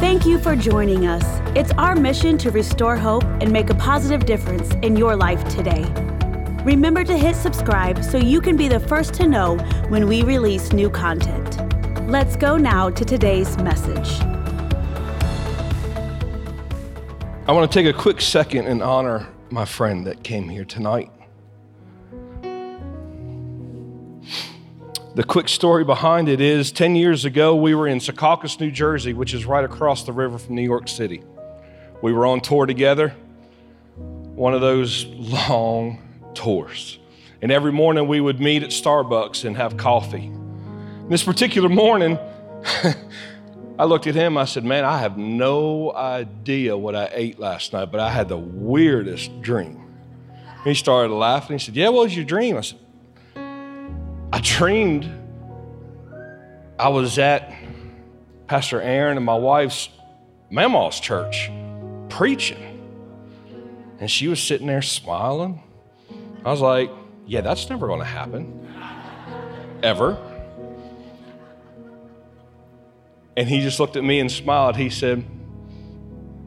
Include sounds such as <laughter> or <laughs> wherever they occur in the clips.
Thank you for joining us. It's our mission to restore hope and make a positive difference in your life today. Remember to hit subscribe so you can be the first to know when we release new content. Let's go now to today's message. I want to take a quick second and honor my friend that came here tonight. The quick story behind it is 10 years ago, we were in Secaucus, New Jersey, which is right across the river from New York City. We were on tour together, one of those <laughs> long tours. And every morning we would meet at Starbucks and have coffee. This particular morning, <laughs> I looked at him, I said, Man, I have no idea what I ate last night, but I had the weirdest dream. He started laughing. He said, Yeah, what was your dream? I said, I dreamed I was at Pastor Aaron and my wife's mama's church preaching. And she was sitting there smiling. I was like, yeah, that's never going to happen. Ever. And he just looked at me and smiled. He said,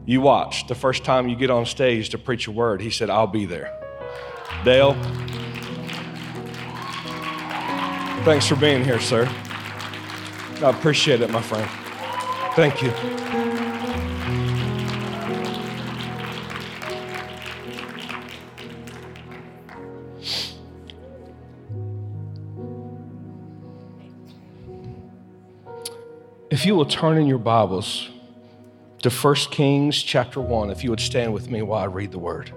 You watch. The first time you get on stage to preach a word, he said, I'll be there. Dale, Thanks for being here, sir. I appreciate it, my friend. Thank you. If you will turn in your Bibles to 1 Kings chapter 1, if you would stand with me while I read the word.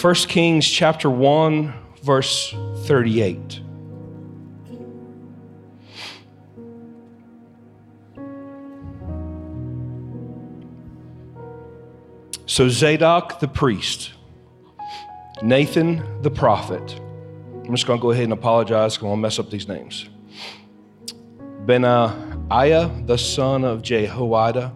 1 Kings chapter 1 verse 38. So Zadok the priest, Nathan the prophet, I'm just going to go ahead and apologize because I'm going to mess up these names. Benaiah the son of Jehoiada,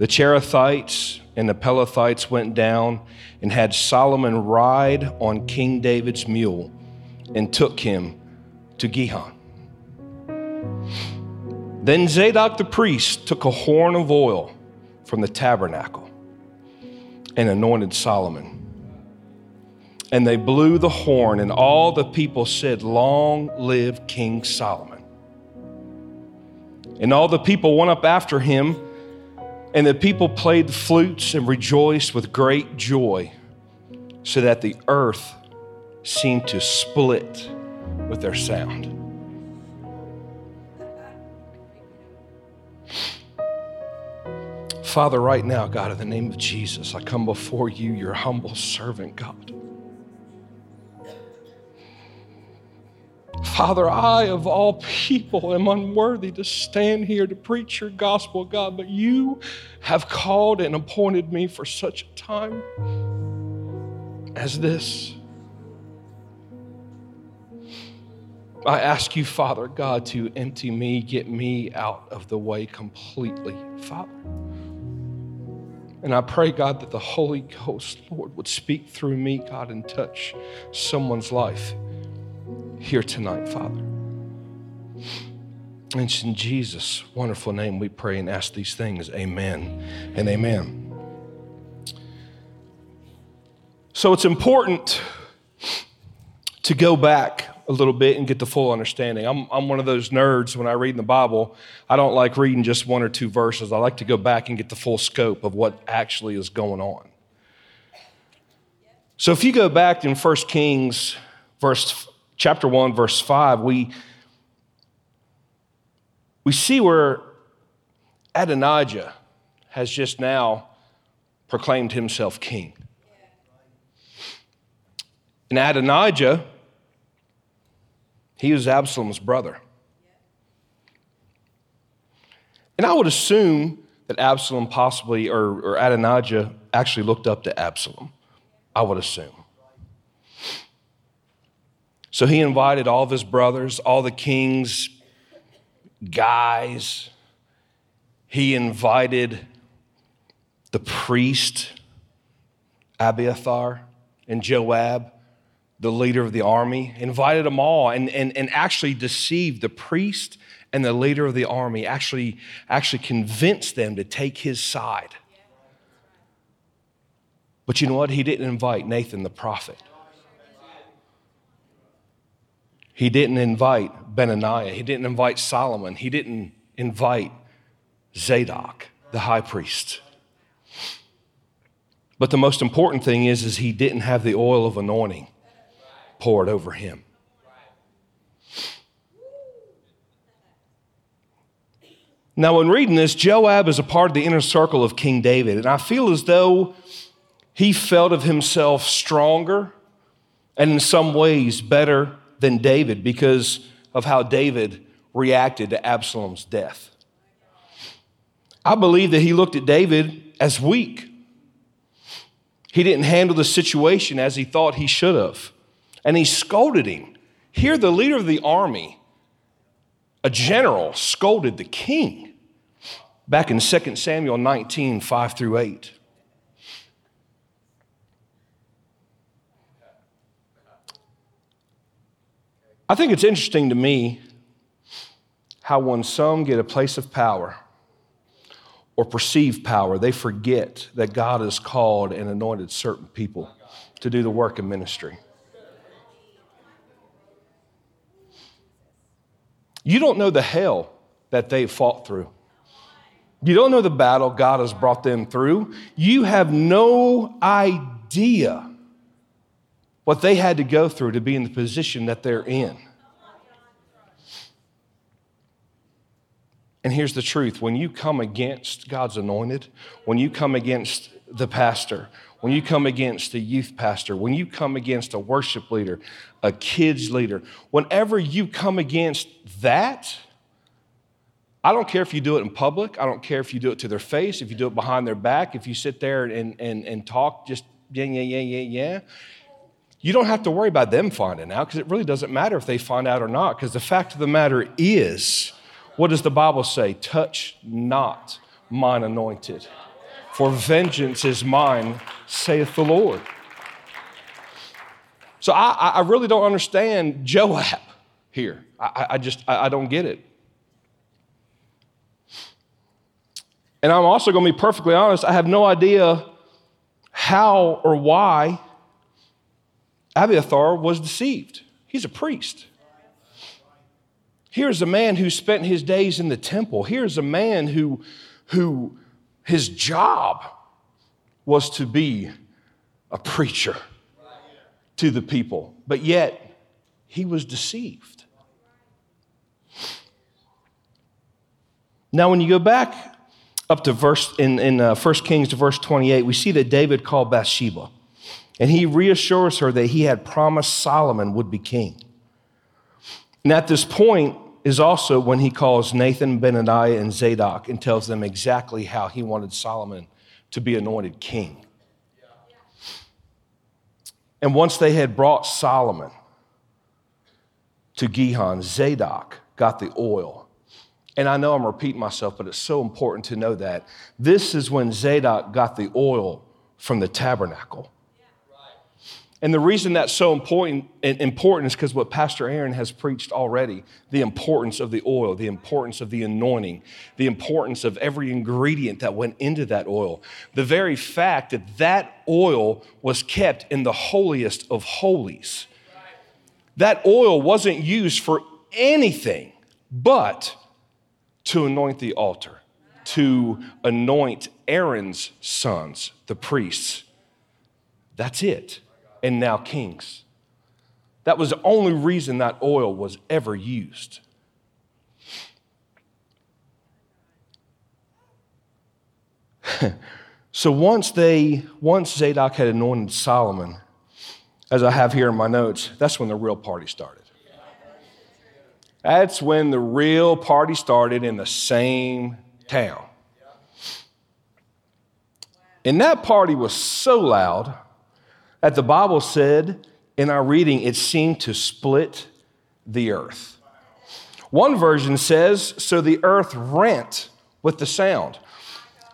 the Cherethites, and the Pelethites went down and had Solomon ride on King David's mule and took him to Gihon. Then Zadok the priest took a horn of oil from the tabernacle and anointed Solomon. And they blew the horn, and all the people said, Long live King Solomon. And all the people went up after him and the people played the flutes and rejoiced with great joy, so that the earth seemed to split with their sound. Father, right now, God, in the name of Jesus, I come before you, your humble servant, God. Father, I of all people am unworthy to stand here to preach your gospel, God, but you have called and appointed me for such a time as this. I ask you, Father God, to empty me, get me out of the way completely, Father. And I pray, God, that the Holy Ghost, Lord, would speak through me, God, and touch someone's life here tonight, Father. And it's in Jesus' wonderful name we pray and ask these things. Amen and amen. So it's important to go back a little bit and get the full understanding. I'm, I'm one of those nerds when I read in the Bible, I don't like reading just one or two verses. I like to go back and get the full scope of what actually is going on. So if you go back in 1 Kings, verse chapter 1, verse 5, we, we see where Adonijah has just now proclaimed himself king. And Adonijah, he was Absalom's brother. And I would assume that Absalom possibly, or, or Adonijah, actually looked up to Absalom. I would assume. So he invited all of his brothers, all the king's guys. He invited the priest, Abiathar, and Joab, the leader of the army, invited them all, and, and, and actually deceived the priest and the leader of the army, actually, actually convinced them to take his side. But you know what? He didn't invite Nathan the prophet. He didn't invite Benaniah. He didn't invite Solomon. He didn't invite Zadok, the high priest. But the most important thing is, is he didn't have the oil of anointing poured over him. Now, when reading this, Joab is a part of the inner circle of King David, and I feel as though he felt of himself stronger and in some ways better than David because of how David reacted to Absalom's death. I believe that he looked at David as weak. He didn't handle the situation as he thought he should have. And he scolded him. Here, the leader of the army, a general, scolded the king back in 2 Samuel 19 5 through 8. I think it's interesting to me how when some get a place of power or perceive power, they forget that God has called and anointed certain people to do the work of ministry. You don't know the hell that they've fought through. You don't know the battle God has brought them through. You have no idea what they had to go through to be in the position that they're in. And here's the truth when you come against God's anointed, when you come against the pastor, when you come against a youth pastor, when you come against a worship leader, a kids leader, whenever you come against that, I don't care if you do it in public. I don't care if you do it to their face, if you do it behind their back, if you sit there and, and, and talk just yeah, yeah, yeah, yeah, yeah you don't have to worry about them finding out because it really doesn't matter if they find out or not. Because the fact of the matter is, what does the Bible say? Touch not mine anointed, for vengeance is mine, saith the Lord. So I, I really don't understand Joab here. I, I just, I, I don't get it. And I'm also going to be perfectly honest, I have no idea how or why Abiathar was deceived. He's a priest. Here's a man who spent his days in the temple. Here's a man who, who his job was to be a preacher to the people, but yet he was deceived. Now, when you go back up to verse in, in uh, 1 Kings to verse 28, we see that David called Bathsheba. And he reassures her that he had promised Solomon would be king. And at this point is also when he calls Nathan, Benaniah, and Zadok and tells them exactly how he wanted Solomon to be anointed king. And once they had brought Solomon to Gihon, Zadok got the oil. And I know I'm repeating myself, but it's so important to know that. This is when Zadok got the oil from the tabernacle. And the reason that's so important, important is because what Pastor Aaron has preached already the importance of the oil, the importance of the anointing, the importance of every ingredient that went into that oil. The very fact that that oil was kept in the holiest of holies. That oil wasn't used for anything but to anoint the altar, to anoint Aaron's sons, the priests. That's it and now kings. That was the only reason that oil was ever used. <laughs> so once they, once Zadok had anointed Solomon, as I have here in my notes, that's when the real party started. That's when the real party started in the same town. And that party was so loud that the Bible said in our reading, it seemed to split the earth. One version says, so the earth rent with the sound.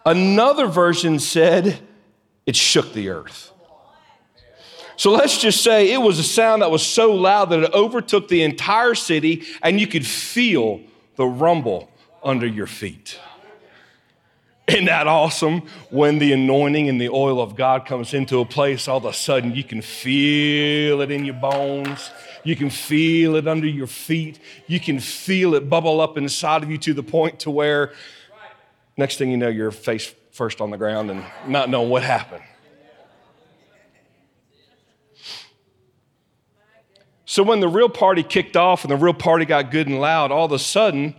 Another version said, it shook the earth. So let's just say it was a sound that was so loud that it overtook the entire city and you could feel the rumble under your feet. Isn't that awesome? When the anointing and the oil of God comes into a place, all of a sudden you can feel it in your bones. You can feel it under your feet. You can feel it bubble up inside of you to the point to where next thing you know, you're face first on the ground and not knowing what happened. So when the real party kicked off and the real party got good and loud, all of a sudden,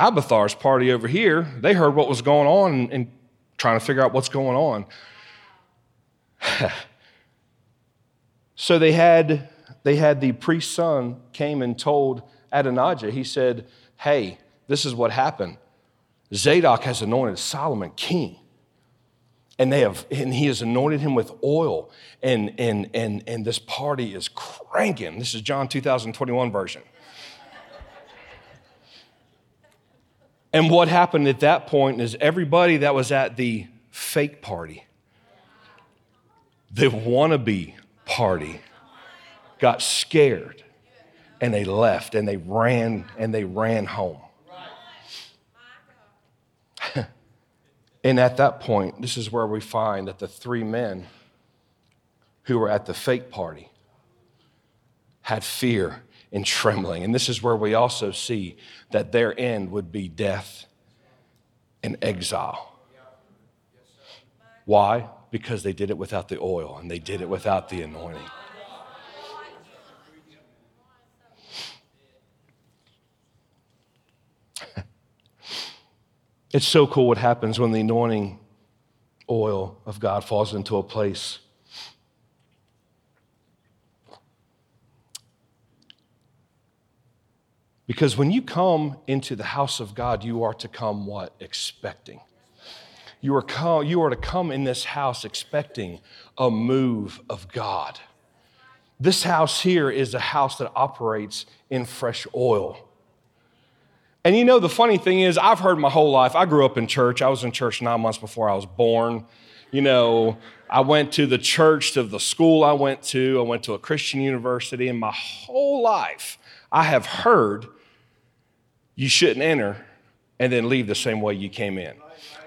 Abiathar's party over here, they heard what was going on and, and trying to figure out what's going on. <sighs> so they had they had the priest's son came and told Adonijah, he said, Hey, this is what happened. Zadok has anointed Solomon king. And they have, and he has anointed him with oil, and and and and this party is cranking. This is John 2021 version. And what happened at that point is everybody that was at the fake party, the wannabe party, got scared and they left and they ran and they ran home. <laughs> and at that point, this is where we find that the three men who were at the fake party had fear and trembling. And this is where we also see that their end would be death and exile. Why? Because they did it without the oil and they did it without the anointing. <laughs> It's so cool what happens when the anointing oil of God falls into a place Because when you come into the house of God, you are to come what? Expecting. You are, come, you are to come in this house expecting a move of God. This house here is a house that operates in fresh oil. And you know, the funny thing is, I've heard my whole life, I grew up in church. I was in church nine months before I was born. You know, I went to the church, to the school I went to, I went to a Christian university, and my whole life I have heard you shouldn't enter and then leave the same way you came in.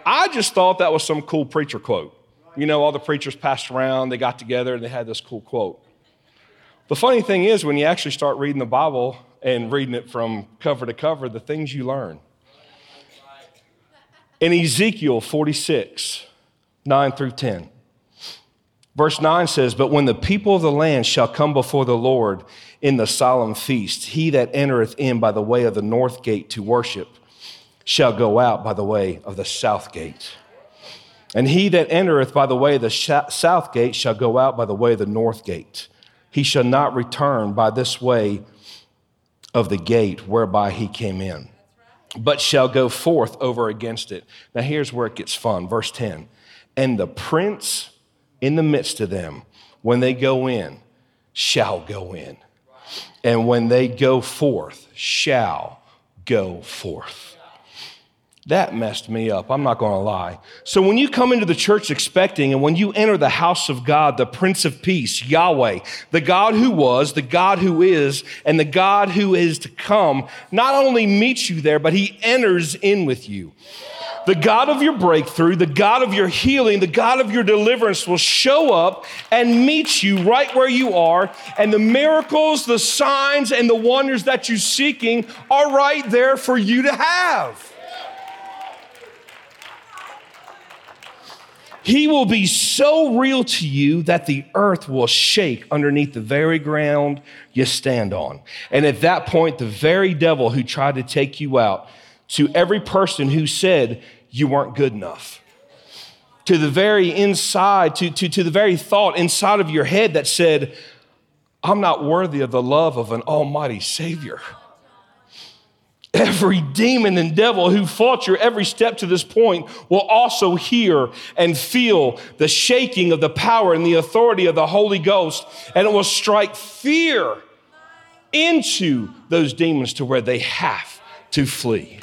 I just thought that was some cool preacher quote. You know, all the preachers passed around, they got together, and they had this cool quote. The funny thing is, when you actually start reading the Bible and reading it from cover to cover, the things you learn. In Ezekiel 46, 9 through 10, verse 9 says, But when the people of the land shall come before the Lord in the solemn feast. He that entereth in by the way of the north gate to worship shall go out by the way of the south gate. And he that entereth by the way of the south gate shall go out by the way of the north gate. He shall not return by this way of the gate whereby he came in, but shall go forth over against it. Now here's where it gets fun. Verse 10 And the prince in the midst of them, when they go in, shall go in and when they go forth, shall go forth. That messed me up. I'm not going to lie. So, when you come into the church expecting, and when you enter the house of God, the Prince of Peace, Yahweh, the God who was, the God who is, and the God who is to come, not only meets you there, but he enters in with you the God of your breakthrough, the God of your healing, the God of your deliverance will show up and meet you right where you are. And the miracles, the signs, and the wonders that you're seeking are right there for you to have. He will be so real to you that the earth will shake underneath the very ground you stand on. And at that point, the very devil who tried to take you out to every person who said you weren't good enough. To the very inside, to, to, to the very thought inside of your head that said, I'm not worthy of the love of an almighty Savior. Every demon and devil who fought your every step to this point will also hear and feel the shaking of the power and the authority of the Holy Ghost, and it will strike fear into those demons to where they have to flee.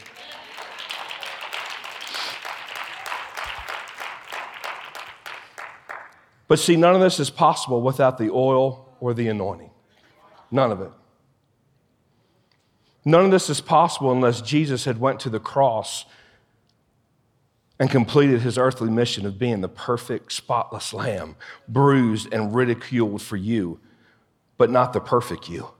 But see, none of this is possible without the oil or the anointing. None of it. None of this is possible unless Jesus had went to the cross and completed his earthly mission of being the perfect, spotless lamb, bruised and ridiculed for you, but not the perfect you.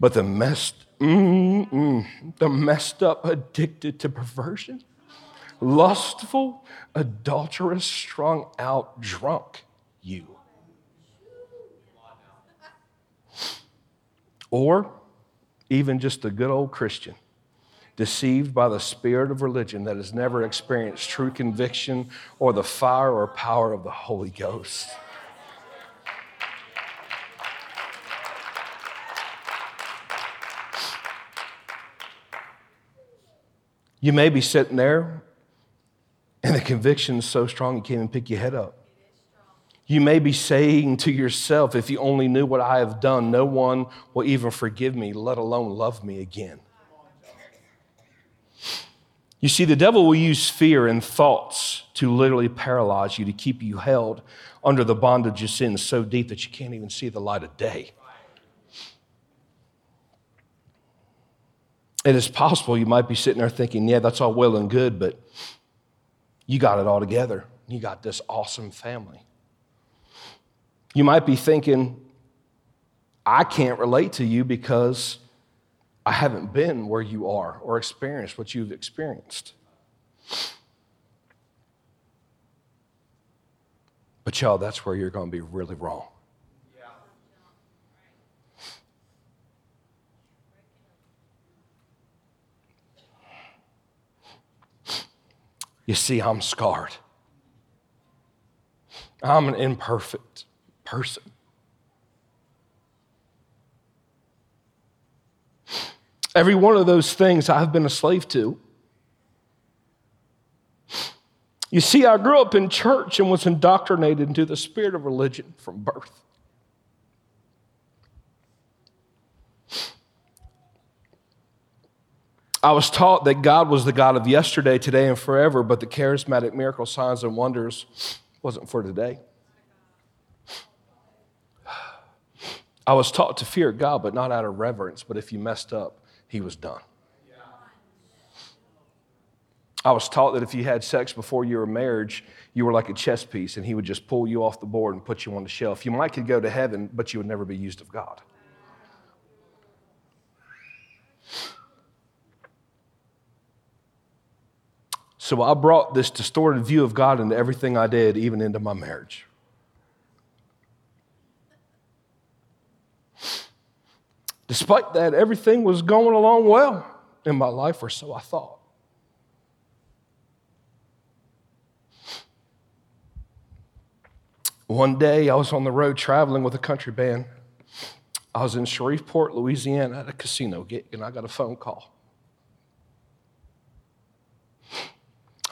But the messed, mm, the messed up, addicted to perversion, lustful, adulterous, strung out, drunk you. Or even just a good old Christian deceived by the spirit of religion that has never experienced true conviction or the fire or power of the Holy Ghost. You may be sitting there and the conviction is so strong you can't even pick your head up. You may be saying to yourself, if you only knew what I have done, no one will even forgive me, let alone love me again. You see, the devil will use fear and thoughts to literally paralyze you, to keep you held under the bondage of sin so deep that you can't even see the light of day. It is possible you might be sitting there thinking, yeah, that's all well and good, but you got it all together. You got this awesome family. You might be thinking, I can't relate to you because I haven't been where you are or experienced what you've experienced. But, y'all, that's where you're going to be really wrong. You see, I'm scarred. I'm an imperfect person. Every one of those things I've been a slave to. You see, I grew up in church and was indoctrinated into the spirit of religion from birth. I was taught that God was the God of yesterday, today, and forever, but the charismatic miracle signs and wonders wasn't for today. I was taught to fear God, but not out of reverence, but if you messed up, he was done. I was taught that if you had sex before your marriage, you were like a chess piece and he would just pull you off the board and put you on the shelf. You might could go to heaven, but you would never be used of God. So I brought this distorted view of God into everything I did, even into my marriage. Despite that, everything was going along well in my life, or so I thought. One day I was on the road traveling with a country band. I was in Shreveport, Louisiana at a casino gig, and I got a phone call.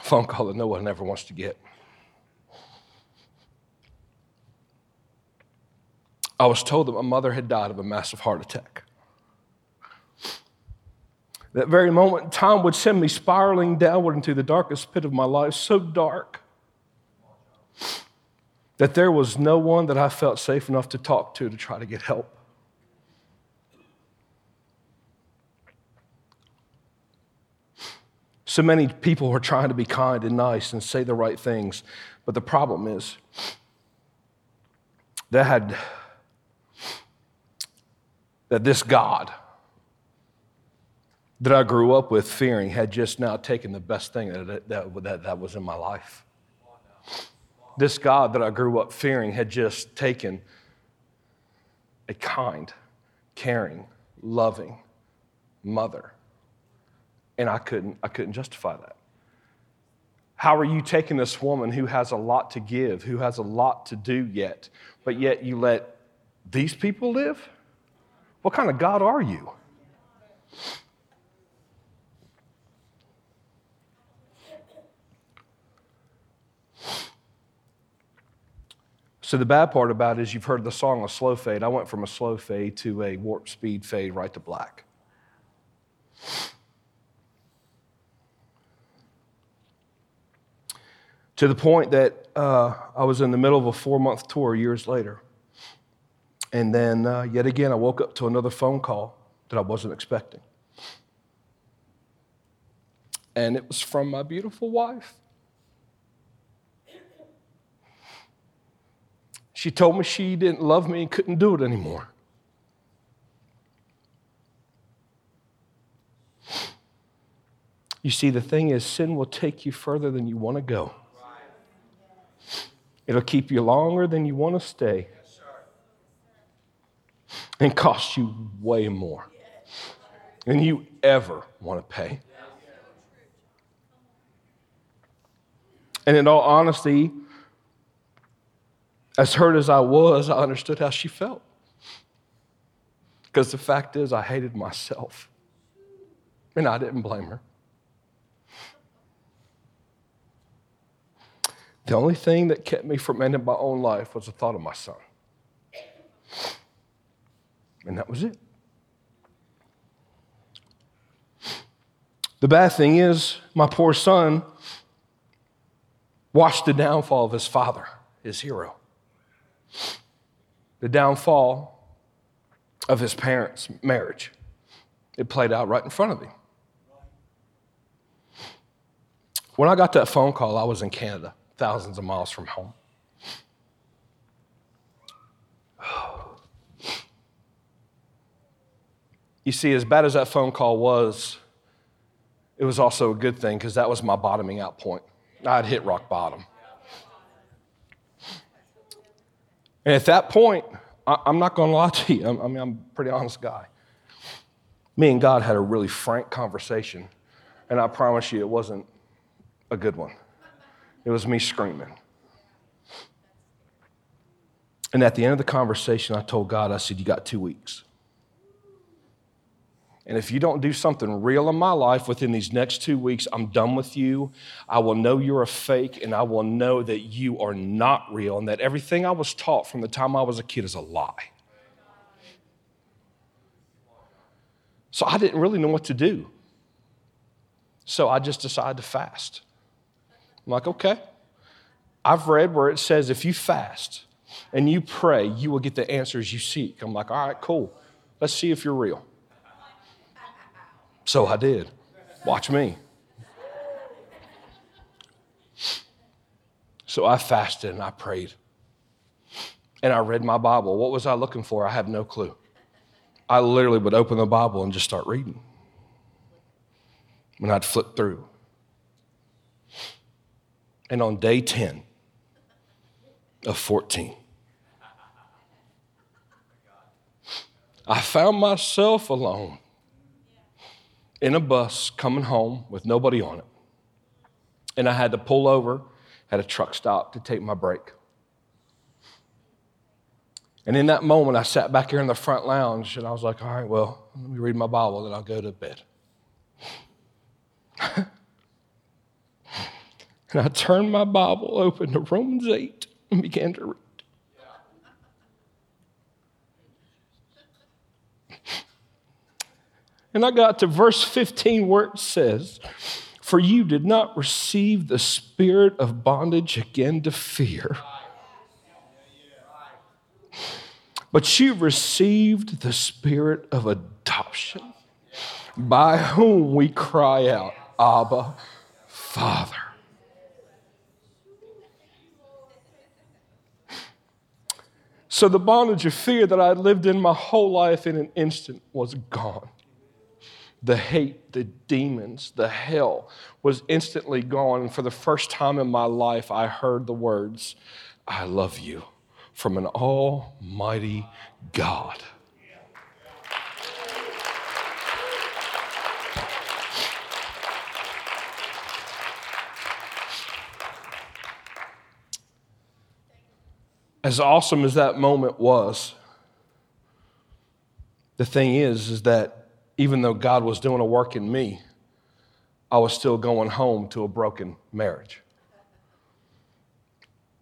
A phone call that no one ever wants to get. I was told that my mother had died of a massive heart attack. That very moment, time would send me spiraling downward into the darkest pit of my life, so dark that there was no one that I felt safe enough to talk to to try to get help. So many people were trying to be kind and nice and say the right things, but the problem is that had that this God that I grew up with fearing had just now taken the best thing that, that, that, that was in my life. This God that I grew up fearing had just taken a kind, caring, loving mother. And I couldn't, I couldn't justify that. How are you taking this woman who has a lot to give, who has a lot to do yet, but yet you let these people live? What kind of God are you? So the bad part about it is you've heard the song a slow fade. I went from a slow fade to a warp speed fade right to black. To the point that uh, I was in the middle of a four month tour years later. And then, uh, yet again, I woke up to another phone call that I wasn't expecting. And it was from my beautiful wife. She told me she didn't love me and couldn't do it anymore. You see, the thing is, sin will take you further than you want to go. It'll keep you longer than you want to stay and cost you way more than you ever want to pay. And in all honesty, as hurt as I was, I understood how she felt. Because the fact is, I hated myself. And I didn't blame her. The only thing that kept me from ending my own life was the thought of my son. And that was it. The bad thing is, my poor son watched the downfall of his father, his hero. The downfall of his parents' marriage. It played out right in front of him. When I got that phone call, I was in Canada, thousands of miles from home. <sighs> You see, as bad as that phone call was, it was also a good thing because that was my bottoming out point. I'd hit rock bottom. And at that point, I'm not going to lie to you. I mean, I'm a pretty honest guy. Me and God had a really frank conversation, and I promise you it wasn't a good one. It was me screaming. And at the end of the conversation, I told God, I said, You got two weeks. And if you don't do something real in my life within these next two weeks, I'm done with you. I will know you're a fake, and I will know that you are not real, and that everything I was taught from the time I was a kid is a lie. So I didn't really know what to do. So I just decided to fast. I'm like, okay. I've read where it says if you fast and you pray, you will get the answers you seek. I'm like, all right, cool. Let's see if you're real. So I did. Watch me. So I fasted and I prayed. And I read my Bible. What was I looking for? I have no clue. I literally would open the Bible and just start reading. And I'd flip through. And on day 10 of 14, I found myself alone in a bus coming home with nobody on it. And I had to pull over at a truck stop to take my break. And in that moment, I sat back here in the front lounge and I was like, all right, well, let me read my Bible, and I'll go to bed. <laughs> and I turned my Bible open to Romans 8 and began to read. And I got to verse 15 where it says, For you did not receive the spirit of bondage again to fear, but you received the spirit of adoption, by whom we cry out, Abba, Father. So the bondage of fear that I lived in my whole life in an instant was gone the hate, the demons, the hell was instantly gone. And for the first time in my life, I heard the words, I love you from an almighty God. As awesome as that moment was, the thing is, is that even though God was doing a work in me, I was still going home to a broken marriage.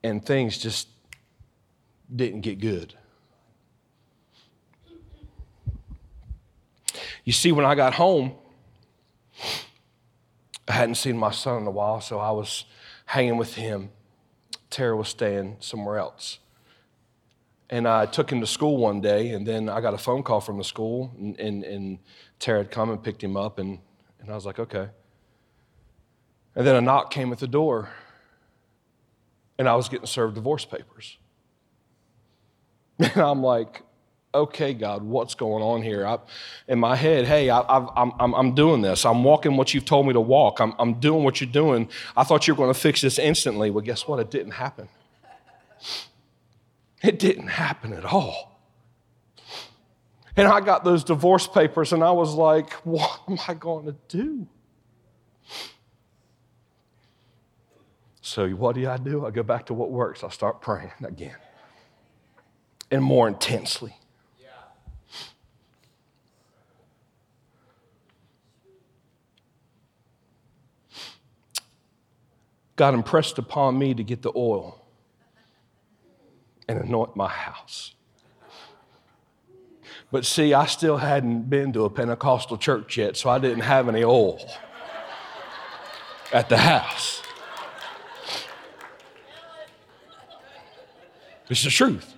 And things just didn't get good. You see, when I got home, I hadn't seen my son in a while, so I was hanging with him. Tara was staying somewhere else. And I took him to school one day, and then I got a phone call from the school, and, and, and Tara had come and picked him up, and, and I was like, okay. And then a knock came at the door, and I was getting served divorce papers. <laughs> And I'm like, okay, God, what's going on here? I, in my head, hey, I, am I'm, I'm doing this. I'm walking what you've told me to walk. I'm, I'm doing what you're doing. I thought you were going to fix this instantly. Well, guess what? It didn't happen. It didn't happen at all. And I got those divorce papers and I was like, what am I going to do? So, what do I do? I go back to what works. I start praying again and more intensely. God impressed upon me to get the oil and anoint my house. But see, I still hadn't been to a Pentecostal church yet, so I didn't have any oil at the house. It's the truth.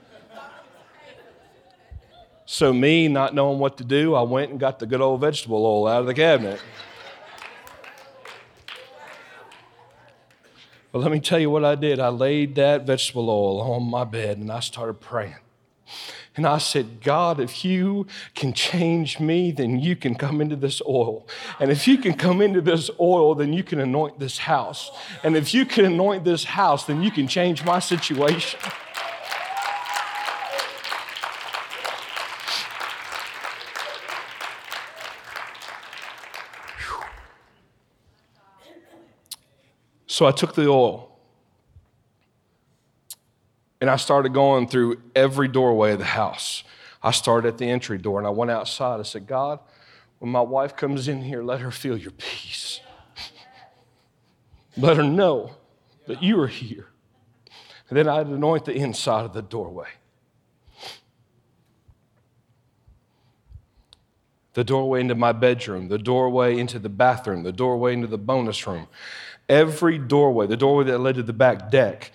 So, me not knowing what to do, I went and got the good old vegetable oil out of the cabinet. But let me tell you what I did. I laid that vegetable oil on my bed and I started praying. And I said, God, if you can change me, then you can come into this oil. And if you can come into this oil, then you can anoint this house. And if you can anoint this house, then you can change my situation. So I took the oil and I started going through every doorway of the house. I started at the entry door and I went outside. I said, God, when my wife comes in here, let her feel your peace. <laughs> let her know that you are here. And then I'd anoint the inside of the doorway. The doorway into my bedroom, the doorway into the bathroom, the doorway into the bonus room. Every doorway, the doorway that led to the back deck,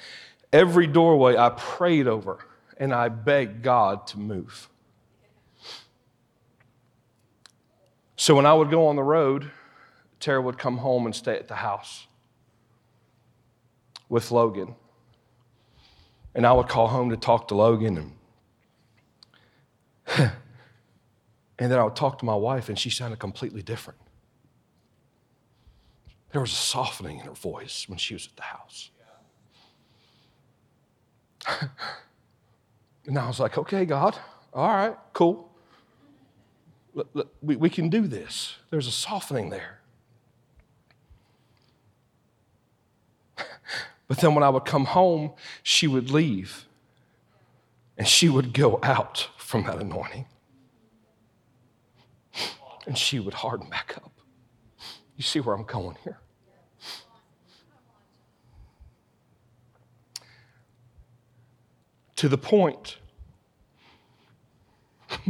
every doorway I prayed over and I begged God to move. So when I would go on the road, Tara would come home and stay at the house with Logan. And I would call home to talk to Logan and <sighs> and then I would talk to my wife and she sounded completely different. There was a softening in her voice when she was at the house. <laughs> and I was like, okay, God, all right, cool. We, we can do this. There's a softening there. <laughs> But then when I would come home, she would leave and she would go out from that anointing. And she would harden back up. You see where I'm going here? to the point <laughs>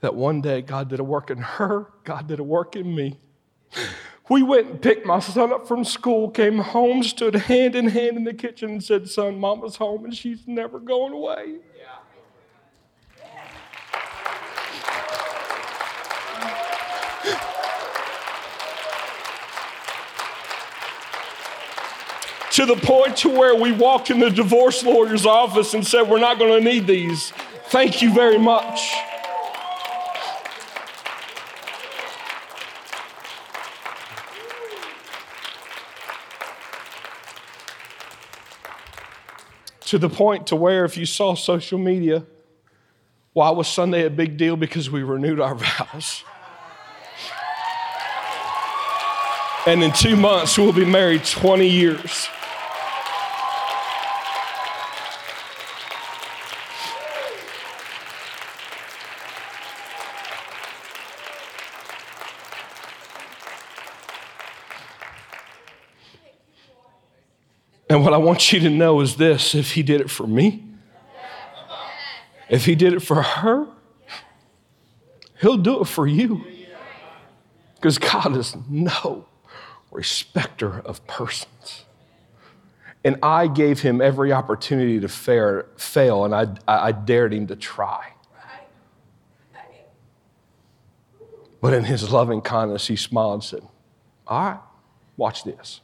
that one day God did a work in her, God did a work in me. We went and picked my son up from school, came home, stood hand in hand in the kitchen, and said, Son, mama's home and she's never going away. To the point to where we walked in the divorce lawyer's office and said, We're not going to need these. Thank you very much. to the point to where if you saw social media, why was Sunday a big deal? Because we renewed our <laughs> vows. And in two months, we'll be married 20 years. And what I want you to know is this if he did it for me, if he did it for her, he'll do it for you. Because God is no respecter of persons. And I gave him every opportunity to fail, and I, I dared him to try. But in his loving kindness, he smiled and said, All right, watch this.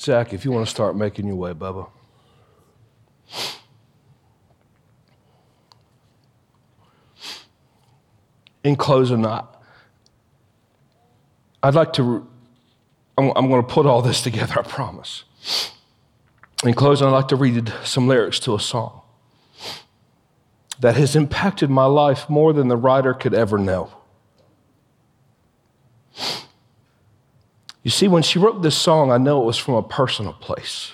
Zach, if you want to start making your way, Bubba. In closing, I, I'd like to, I'm, I'm going to put all this together, I promise. In closing, I'd like to read some lyrics to a song that has impacted my life more than the writer could ever know. You see, when she wrote this song, I know it was from a personal place.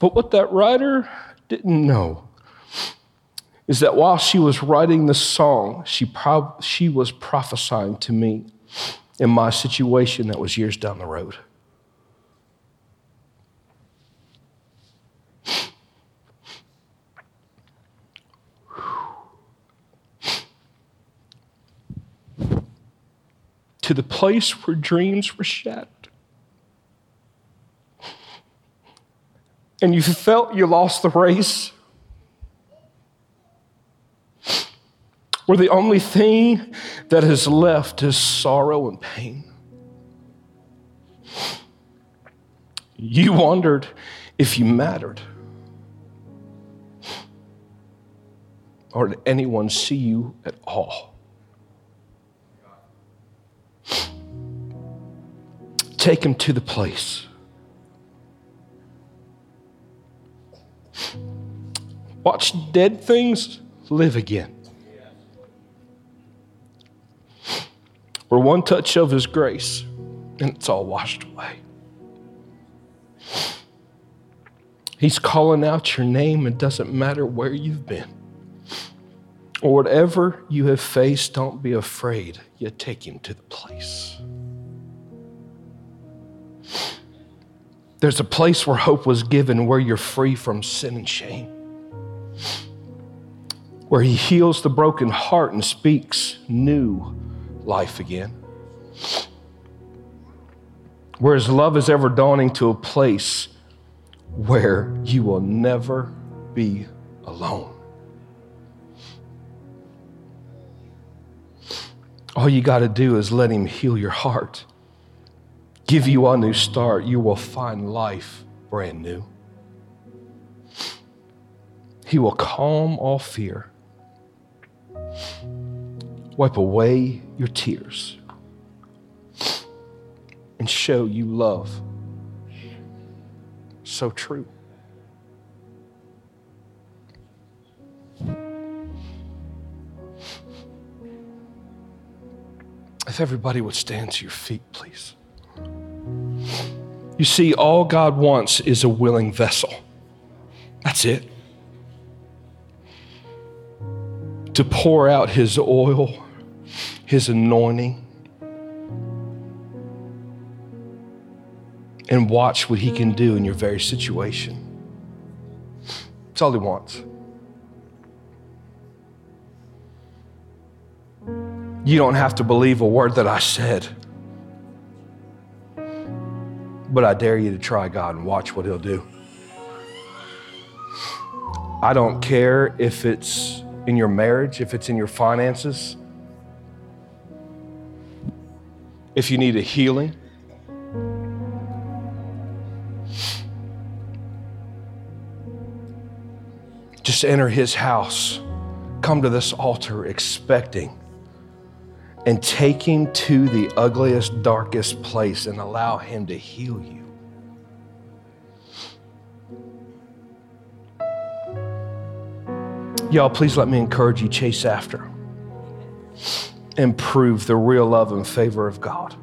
But what that writer didn't know is that while she was writing this song, she, she was prophesying to me in my situation that was years down the road. To the place where dreams were shattered. And you felt you lost the race. Where the only thing that is left is sorrow and pain. You wondered if you mattered. Or did anyone see you at all? Take him to the place. Watch dead things live again. Where one touch of his grace and it's all washed away. He's calling out your name. It doesn't matter where you've been or whatever you have faced, don't be afraid. You take him to the place. There's a place where hope was given, where you're free from sin and shame, where He heals the broken heart and speaks new life again, where His love is ever dawning to a place where you will never be alone. All you got to do is let Him heal your heart give you a new start, you will find life brand new. He will calm all fear, wipe away your tears, and show you love so true. If everybody would stand to your feet, please. You see, all God wants is a willing vessel. That's it. To pour out His oil, His anointing, and watch what He can do in your very situation. That's all He wants. You don't have to believe a word that I said. But I dare you to try God and watch what He'll do. I don't care if it's in your marriage, if it's in your finances, if you need a healing. Just enter His house, come to this altar expecting and take him to the ugliest, darkest place and allow him to heal you. Y'all, please let me encourage you chase after and prove the real love and favor of God.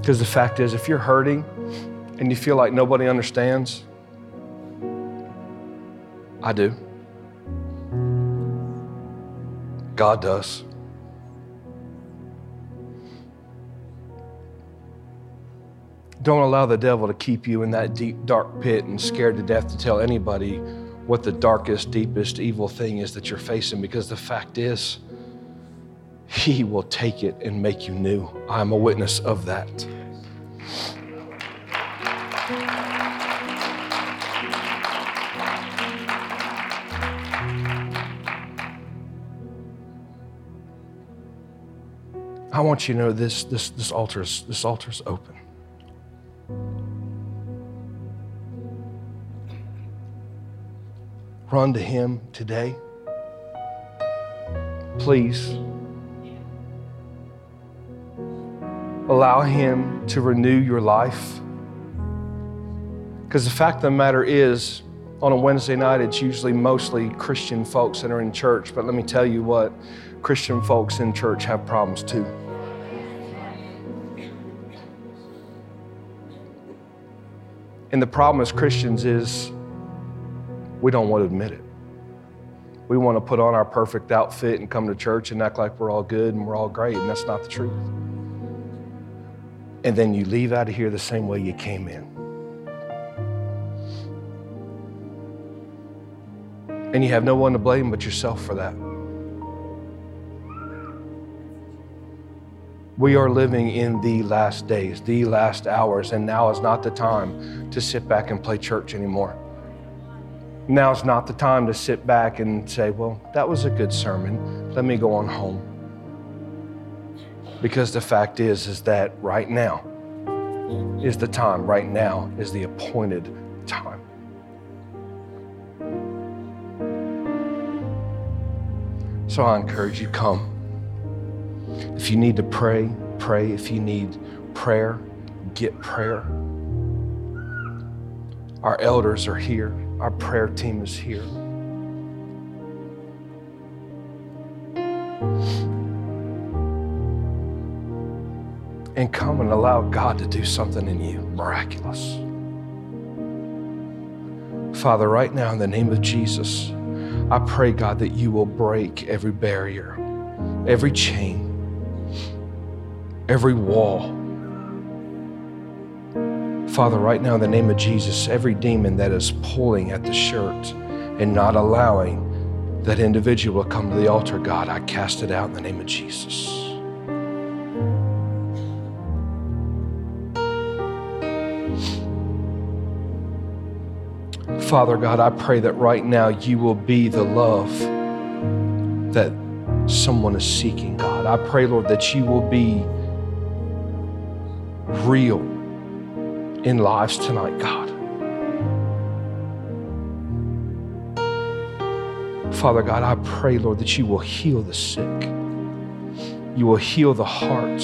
Because the fact is, if you're hurting and you feel like nobody understands, I do. God does. Don't allow the devil to keep you in that deep, dark pit and scared to death to tell anybody what the darkest, deepest evil thing is that you're facing because the fact is, He will take it and make you new. I'm a witness of that. I want you to know this, this, this altar's this altar's open. Run to him today. Please. Allow him to renew your life. Because the fact of the matter is, on a Wednesday night, it's usually mostly Christian folks that are in church. But let me tell you what, Christian folks in church have problems too. And the problem as Christians is we don't want to admit it. We want to put on our perfect outfit and come to church and act like we're all good and we're all great, and that's not the truth. And then you leave out of here the same way you came in. And you have no one to blame but yourself for that. We are living in the last days, the last hours, and now is not the time to sit back and play church anymore. Now is not the time to sit back and say, Well, that was a good sermon. Let me go on home. Because the fact is, is that right now is the time. Right now is the appointed time. So I encourage you, come. If you need to pray, pray. If you need prayer, get prayer. Our elders are here, our prayer team is here. And come and allow God to do something in you miraculous. Father, right now, in the name of Jesus, I pray, God, that you will break every barrier, every chain, every wall. Father, right now, in the name of Jesus, every demon that is pulling at the shirt and not allowing that individual to come to the altar, God, I cast it out in the name of Jesus. Father God, I pray that right now you will be the love that someone is seeking, God. I pray, Lord, that you will be real in lives tonight, God. Father God, I pray, Lord, that you will heal the sick. You will heal the heart.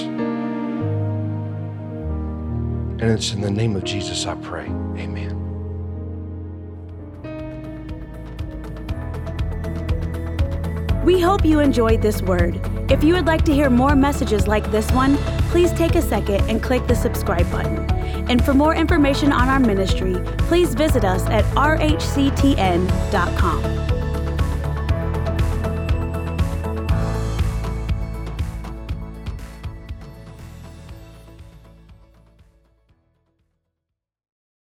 And it's in the name of Jesus I pray. Amen. We hope you enjoyed this word. If you would like to hear more messages like this one, please take a second and click the subscribe button. And for more information on our ministry, please visit us at rhctn.com.